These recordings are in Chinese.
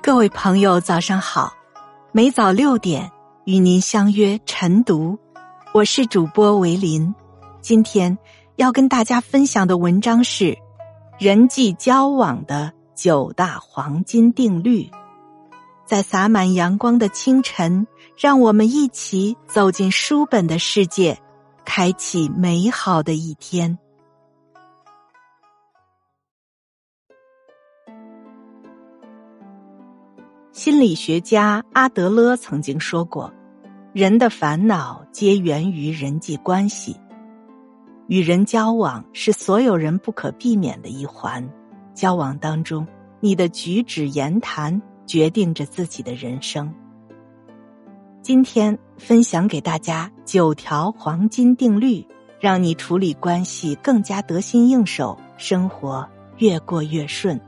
各位朋友，早上好！每早六点与您相约晨读，我是主播维林。今天要跟大家分享的文章是人际交往的九大黄金定律。在洒满阳光的清晨，让我们一起走进书本的世界，开启美好的一天。心理学家阿德勒曾经说过：“人的烦恼皆源于人际关系，与人交往是所有人不可避免的一环。交往当中，你的举止言谈决定着自己的人生。”今天分享给大家九条黄金定律，让你处理关系更加得心应手，生活越过越顺。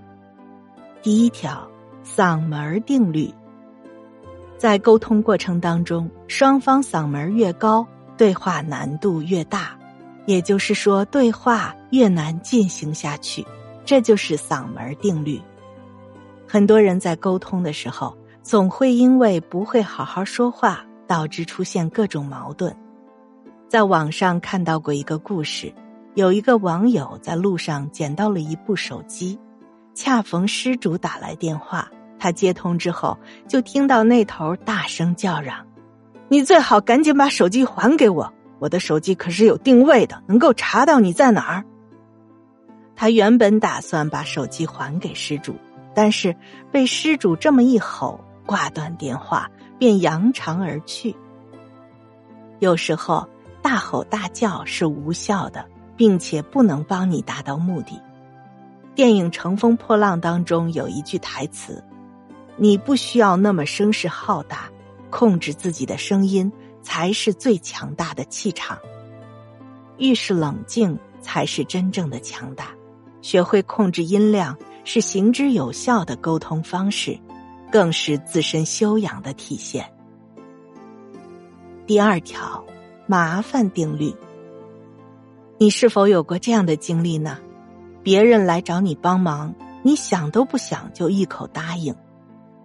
第一条。嗓门定律，在沟通过程当中，双方嗓门越高，对话难度越大，也就是说，对话越难进行下去。这就是嗓门定律。很多人在沟通的时候，总会因为不会好好说话，导致出现各种矛盾。在网上看到过一个故事，有一个网友在路上捡到了一部手机，恰逢失主打来电话。他接通之后，就听到那头大声叫嚷：“你最好赶紧把手机还给我！我的手机可是有定位的，能够查到你在哪儿。”他原本打算把手机还给失主，但是被失主这么一吼，挂断电话，便扬长而去。有时候大吼大叫是无效的，并且不能帮你达到目的。电影《乘风破浪》当中有一句台词。你不需要那么声势浩大，控制自己的声音才是最强大的气场。遇事冷静才是真正的强大。学会控制音量是行之有效的沟通方式，更是自身修养的体现。第二条，麻烦定律。你是否有过这样的经历呢？别人来找你帮忙，你想都不想就一口答应。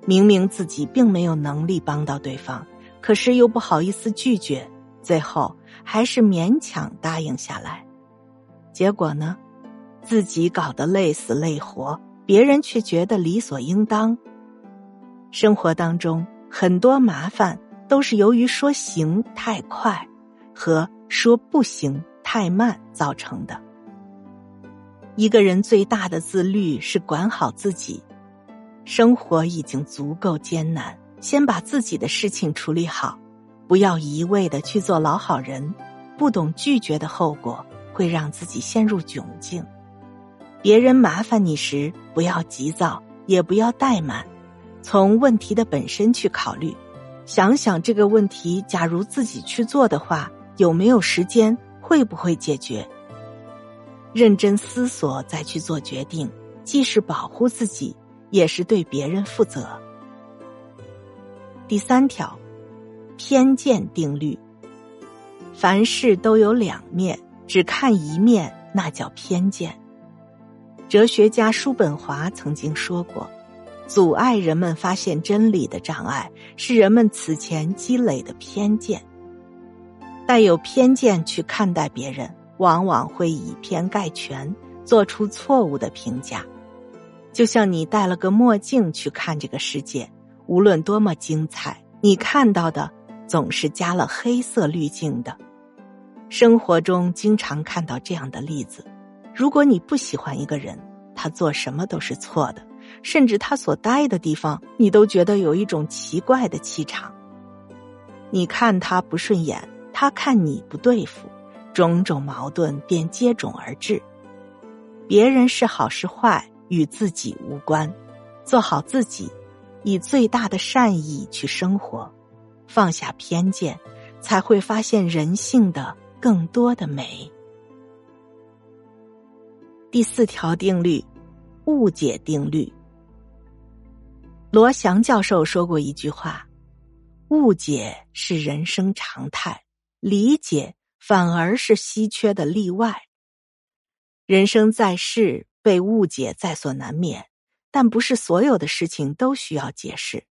明明自己并没有能力帮到对方，可是又不好意思拒绝，最后还是勉强答应下来。结果呢，自己搞得累死累活，别人却觉得理所应当。生活当中很多麻烦都是由于说行太快和说不行太慢造成的。一个人最大的自律是管好自己。生活已经足够艰难，先把自己的事情处理好，不要一味的去做老好人。不懂拒绝的后果，会让自己陷入窘境。别人麻烦你时，不要急躁，也不要怠慢，从问题的本身去考虑，想想这个问题，假如自己去做的话，有没有时间，会不会解决？认真思索再去做决定，既是保护自己。也是对别人负责。第三条，偏见定律。凡事都有两面，只看一面那叫偏见。哲学家叔本华曾经说过：“阻碍人们发现真理的障碍是人们此前积累的偏见。带有偏见去看待别人，往往会以偏概全，做出错误的评价。”就像你戴了个墨镜去看这个世界，无论多么精彩，你看到的总是加了黑色滤镜的。生活中经常看到这样的例子：如果你不喜欢一个人，他做什么都是错的，甚至他所待的地方，你都觉得有一种奇怪的气场。你看他不顺眼，他看你不对付，种种矛盾便接踵而至。别人是好是坏？与自己无关，做好自己，以最大的善意去生活，放下偏见，才会发现人性的更多的美。第四条定律，误解定律。罗翔教授说过一句话：“误解是人生常态，理解反而是稀缺的例外。”人生在世。被误解在所难免，但不是所有的事情都需要解释。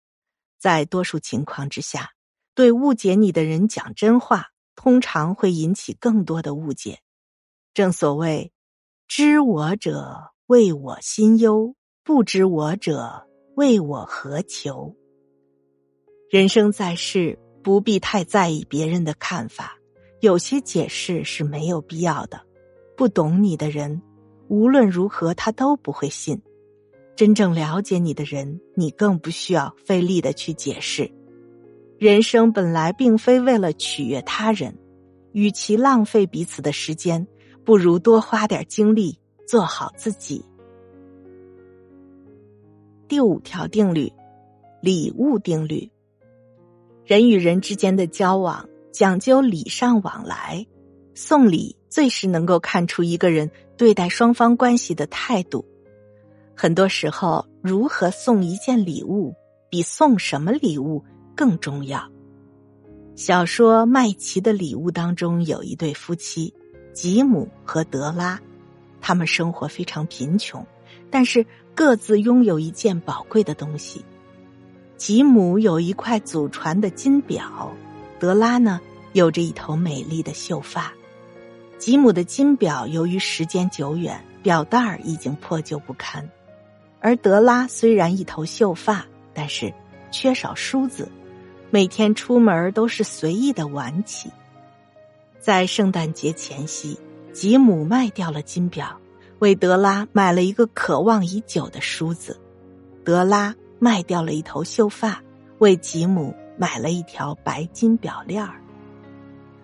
在多数情况之下，对误解你的人讲真话，通常会引起更多的误解。正所谓，知我者为我心忧，不知我者为我何求。人生在世，不必太在意别人的看法，有些解释是没有必要的。不懂你的人，无论如何他都不会信。真正了解你的人，你更不需要费力的去解释。人生本来并非为了取悦他人，与其浪费彼此的时间，不如多花点精力做好自己。第五条定律：礼物定律。人与人之间的交往讲究礼尚往来，送礼最是能够看出一个人对待双方关系的态度。很多时候，如何送一件礼物，比送什么礼物更重要。小说《麦琪的礼物》当中有一对夫妻，吉姆和德拉，他们生活非常贫穷，但是各自拥有一件宝贵的东西。吉姆有一块祖传的金表，德拉呢有着一头美丽的秀发。吉姆的金表由于时间久远，表带儿已经破旧不堪。而德拉虽然一头秀发，但是缺少梳子，每天出门都是随意的挽起。在圣诞节前夕，吉姆卖掉了金表，为德拉买了一个渴望已久的梳子；德拉卖掉了一头秀发，为吉姆买了一条白金表链儿。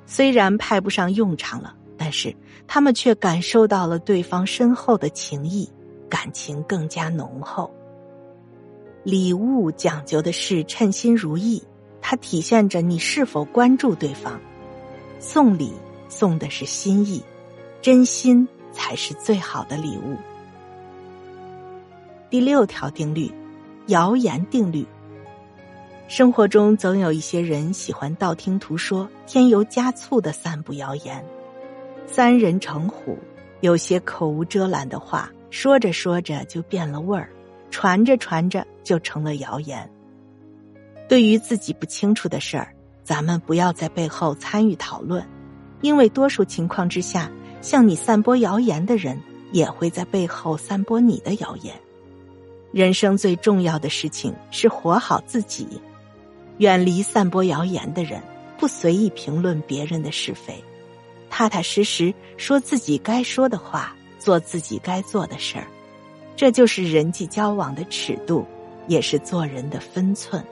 虽然派不上用场了，但是他们却感受到了对方深厚的情谊。感情更加浓厚。礼物讲究的是称心如意，它体现着你是否关注对方。送礼送的是心意，真心才是最好的礼物。第六条定律：谣言定律。生活中总有一些人喜欢道听途说、添油加醋的散布谣言。三人成虎，有些口无遮拦的话。说着说着就变了味儿，传着传着就成了谣言。对于自己不清楚的事儿，咱们不要在背后参与讨论，因为多数情况之下，向你散播谣言的人也会在背后散播你的谣言。人生最重要的事情是活好自己，远离散播谣言的人，不随意评论别人的是非，踏踏实实说自己该说的话。做自己该做的事儿，这就是人际交往的尺度，也是做人的分寸。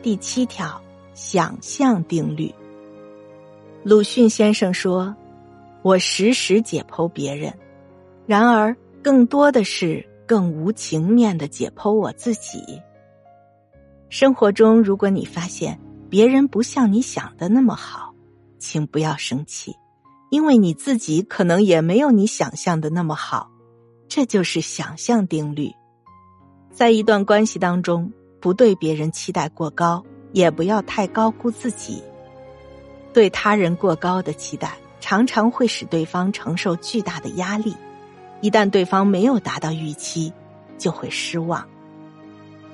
第七条，想象定律。鲁迅先生说：“我时时解剖别人，然而更多的是更无情面的解剖我自己。”生活中，如果你发现别人不像你想的那么好，请不要生气。因为你自己可能也没有你想象的那么好，这就是想象定律。在一段关系当中，不对别人期待过高，也不要太高估自己。对他人过高的期待，常常会使对方承受巨大的压力。一旦对方没有达到预期，就会失望。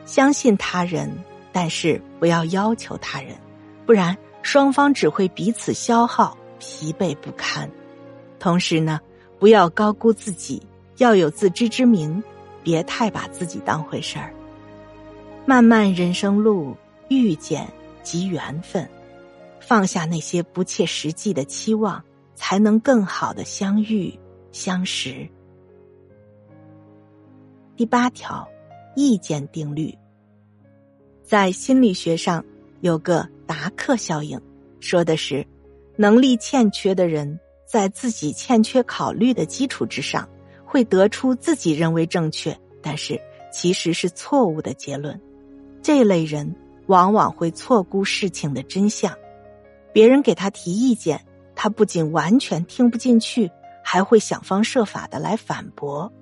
相信他人，但是不要要求他人，不然双方只会彼此消耗。疲惫不堪，同时呢，不要高估自己，要有自知之明，别太把自己当回事儿。漫漫人生路，遇见即缘分，放下那些不切实际的期望，才能更好的相遇相识。第八条，意见定律，在心理学上有个达克效应，说的是。能力欠缺的人，在自己欠缺考虑的基础之上，会得出自己认为正确，但是其实是错误的结论。这类人往往会错估事情的真相。别人给他提意见，他不仅完全听不进去，还会想方设法的来反驳。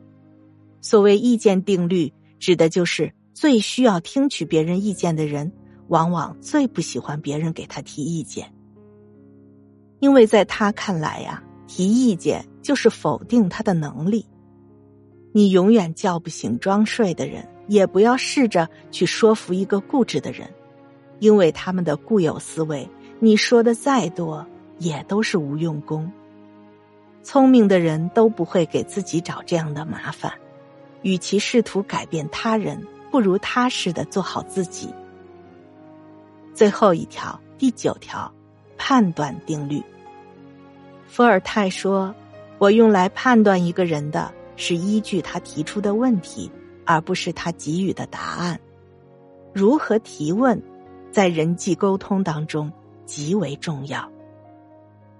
所谓意见定律，指的就是最需要听取别人意见的人，往往最不喜欢别人给他提意见。因为在他看来呀，提意见就是否定他的能力。你永远叫不醒装睡的人，也不要试着去说服一个固执的人，因为他们的固有思维，你说的再多也都是无用功。聪明的人都不会给自己找这样的麻烦，与其试图改变他人，不如踏实的做好自己。最后一条，第九条，判断定律。伏尔泰说：“我用来判断一个人的。”是依据他提出的问题，而不是他给予的答案。如何提问，在人际沟通当中极为重要。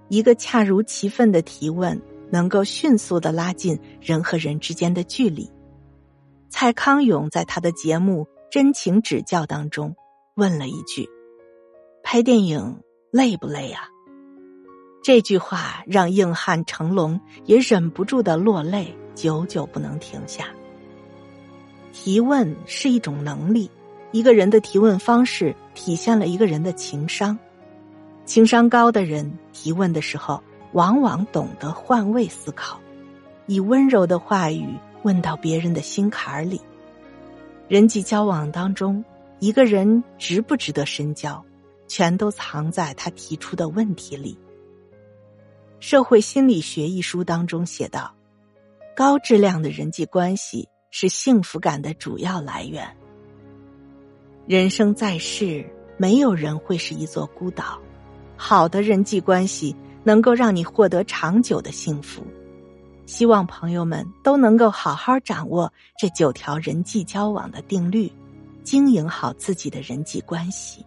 一个恰如其分的提问，能够迅速的拉近人和人之间的距离。蔡康永在他的节目《真情指教》当中问了一句：“拍电影累不累啊？”这句话让硬汉成龙也忍不住的落泪。久久不能停下。提问是一种能力，一个人的提问方式体现了一个人的情商。情商高的人提问的时候，往往懂得换位思考，以温柔的话语问到别人的心坎儿里。人际交往当中，一个人值不值得深交，全都藏在他提出的问题里。《社会心理学》一书当中写道。高质量的人际关系是幸福感的主要来源。人生在世，没有人会是一座孤岛。好的人际关系能够让你获得长久的幸福。希望朋友们都能够好好掌握这九条人际交往的定律，经营好自己的人际关系。